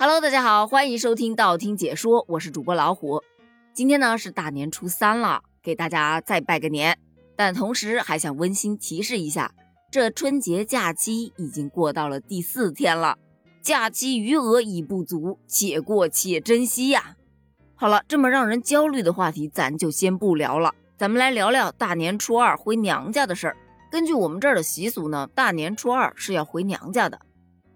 Hello，大家好，欢迎收听道听解说，我是主播老虎。今天呢是大年初三了，给大家再拜个年。但同时还想温馨提示一下，这春节假期已经过到了第四天了，假期余额已不足，且过且珍惜呀。好了，这么让人焦虑的话题，咱就先不聊了。咱们来聊聊大年初二回娘家的事儿。根据我们这儿的习俗呢，大年初二是要回娘家的。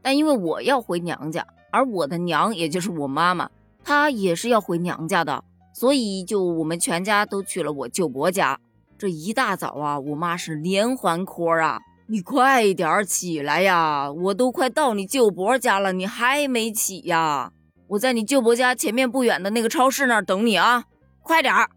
但因为我要回娘家，而我的娘也就是我妈妈，她也是要回娘家的，所以就我们全家都去了我舅伯家。这一大早啊，我妈是连环 call 啊，你快点起来呀！我都快到你舅伯家了，你还没起呀？我在你舅伯家前面不远的那个超市那儿等你啊，快点儿！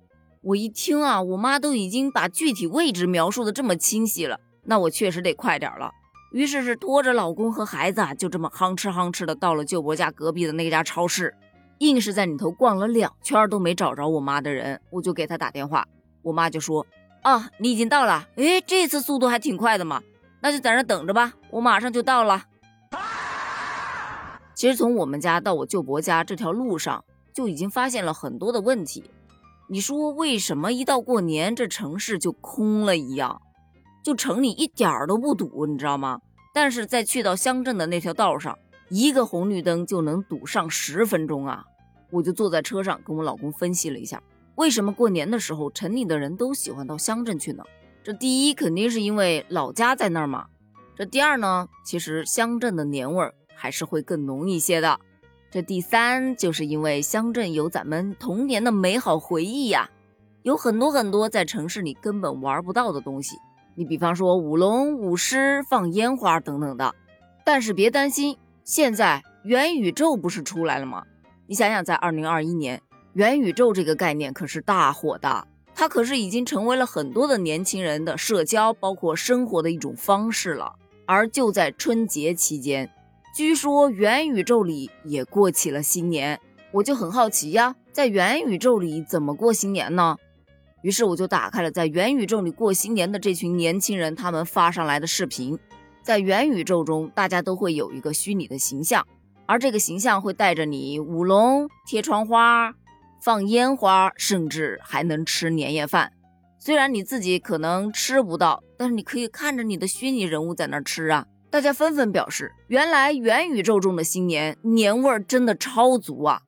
我一听啊，我妈都已经把具体位置描述的这么清晰了，那我确实得快点了。于是是拖着老公和孩子啊，就这么吭哧吭哧的到了舅伯家隔壁的那家超市，硬是在里头逛了两圈都没找着我妈的人，我就给她打电话，我妈就说啊，你已经到了，哎，这次速度还挺快的嘛，那就在那等着吧，我马上就到了。其实从我们家到我舅伯家这条路上，就已经发现了很多的问题。你说为什么一到过年，这城市就空了一样？就城里一点儿都不堵，你知道吗？但是在去到乡镇的那条道上，一个红绿灯就能堵上十分钟啊！我就坐在车上跟我老公分析了一下，为什么过年的时候城里的人都喜欢到乡镇去呢？这第一肯定是因为老家在那儿嘛。这第二呢，其实乡镇的年味儿。还是会更浓一些的。这第三，就是因为乡镇有咱们童年的美好回忆呀，有很多很多在城市里根本玩不到的东西。你比方说舞龙舞狮、放烟花等等的。但是别担心，现在元宇宙不是出来了吗？你想想，在二零二一年，元宇宙这个概念可是大火的，它可是已经成为了很多的年轻人的社交包括生活的一种方式了。而就在春节期间。据说元宇宙里也过起了新年，我就很好奇呀，在元宇宙里怎么过新年呢？于是我就打开了在元宇宙里过新年的这群年轻人他们发上来的视频。在元宇宙中，大家都会有一个虚拟的形象，而这个形象会带着你舞龙、贴窗花、放烟花，甚至还能吃年夜饭。虽然你自己可能吃不到，但是你可以看着你的虚拟人物在那吃啊。大家纷纷表示，原来元宇宙中的新年年味儿真的超足啊！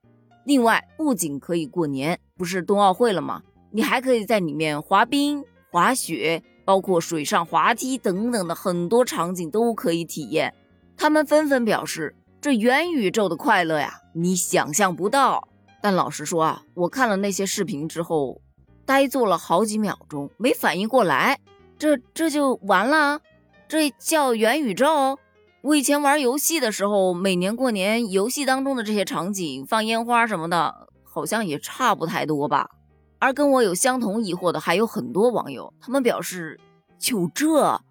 另外，不仅可以过年，不是冬奥会了吗？你还可以在里面滑冰、滑雪，包括水上滑梯等等的很多场景都可以体验。他们纷纷表示，这元宇宙的快乐呀，你想象不到。但老实说啊，我看了那些视频之后，呆坐了好几秒钟，没反应过来，这这就完了。这叫元宇宙。我以前玩游戏的时候，每年过年游戏当中的这些场景，放烟花什么的，好像也差不太多吧。而跟我有相同疑惑的还有很多网友，他们表示，就这，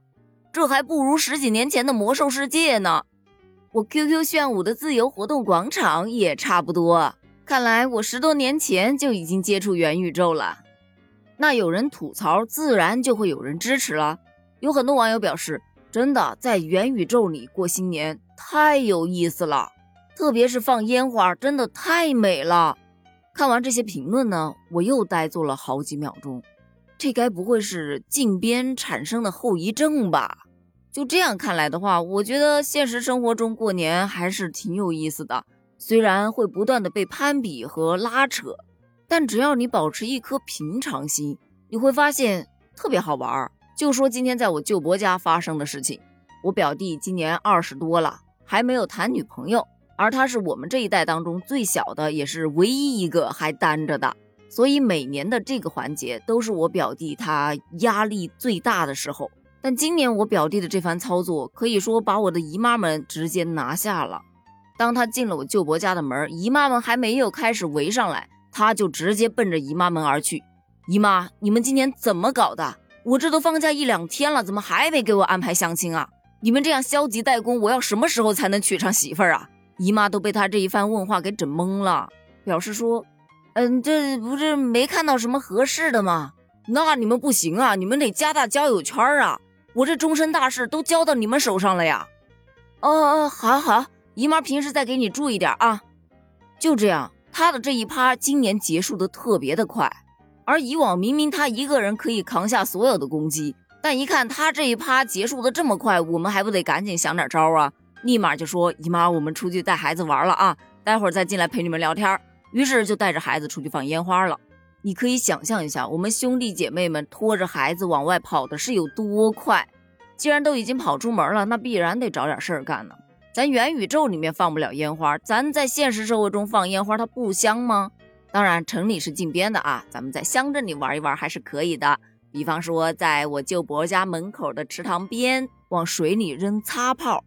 这还不如十几年前的魔兽世界呢。我 QQ 炫舞的自由活动广场也差不多。看来我十多年前就已经接触元宇宙了。那有人吐槽，自然就会有人支持了。有很多网友表示，真的在元宇宙里过新年太有意思了，特别是放烟花，真的太美了。看完这些评论呢，我又呆坐了好几秒钟，这该不会是禁鞭产生的后遗症吧？就这样看来的话，我觉得现实生活中过年还是挺有意思的，虽然会不断的被攀比和拉扯，但只要你保持一颗平常心，你会发现特别好玩。就说今天在我舅伯家发生的事情，我表弟今年二十多了，还没有谈女朋友，而他是我们这一代当中最小的，也是唯一一个还单着的，所以每年的这个环节都是我表弟他压力最大的时候。但今年我表弟的这番操作，可以说把我的姨妈们直接拿下了。当他进了我舅伯家的门，姨妈们还没有开始围上来，他就直接奔着姨妈们而去。姨妈，你们今年怎么搞的？我这都放假一两天了，怎么还没给我安排相亲啊？你们这样消极怠工，我要什么时候才能娶上媳妇儿啊？姨妈都被他这一番问话给整懵了，表示说：“嗯，这不是没看到什么合适的吗？那你们不行啊，你们得加大交友圈啊！我这终身大事都交到你们手上了呀！”哦哦，好好，姨妈平时再给你注意点啊。就这样，他的这一趴今年结束的特别的快，而以往明明他一个人可以扛下所有的攻击，但一看他这一趴结束的这么快，我们还不得赶紧想点招啊？立马就说姨妈，我们出去带孩子玩了啊，待会儿再进来陪你们聊天。于是就带着孩子出去放烟花了。你可以想象一下，我们兄弟姐妹们拖着孩子往外跑的是有多快。既然都已经跑出门了，那必然得找点事儿干呢。咱元宇宙里面放不了烟花，咱在现实社会中放烟花，它不香吗？当然，城里是禁鞭的啊，咱们在乡镇里玩一玩还是可以的。比方说，在我舅伯家门口的池塘边，往水里扔擦炮。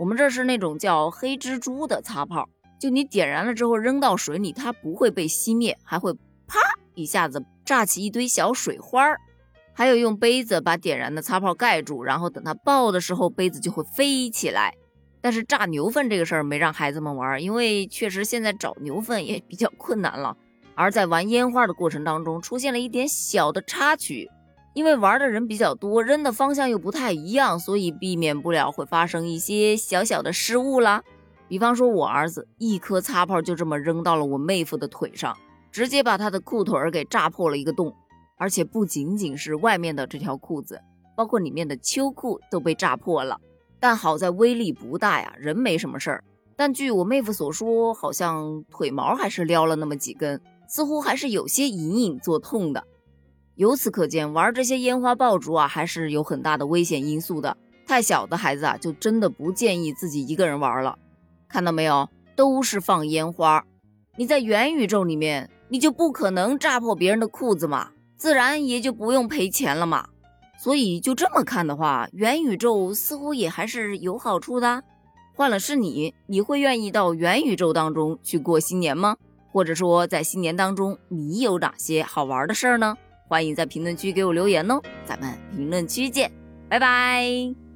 我们这是那种叫黑蜘蛛的擦炮，就你点燃了之后扔到水里，它不会被熄灭，还会啪一下子炸起一堆小水花儿。还有用杯子把点燃的擦炮盖住，然后等它爆的时候，杯子就会飞起来。但是炸牛粪这个事儿没让孩子们玩，因为确实现在找牛粪也比较困难了。而在玩烟花的过程当中，出现了一点小的插曲，因为玩的人比较多，扔的方向又不太一样，所以避免不了会发生一些小小的失误啦。比方说，我儿子一颗擦炮就这么扔到了我妹夫的腿上，直接把他的裤腿儿给炸破了一个洞。而且不仅仅是外面的这条裤子，包括里面的秋裤都被炸破了。但好在威力不大呀，人没什么事儿。但据我妹夫所说，好像腿毛还是撩了那么几根，似乎还是有些隐隐作痛的。由此可见，玩这些烟花爆竹啊，还是有很大的危险因素的。太小的孩子啊，就真的不建议自己一个人玩了。看到没有，都是放烟花。你在元宇宙里面，你就不可能炸破别人的裤子嘛。自然也就不用赔钱了嘛，所以就这么看的话，元宇宙似乎也还是有好处的。换了是你，你会愿意到元宇宙当中去过新年吗？或者说，在新年当中你有哪些好玩的事儿呢？欢迎在评论区给我留言哦，咱们评论区见，拜拜。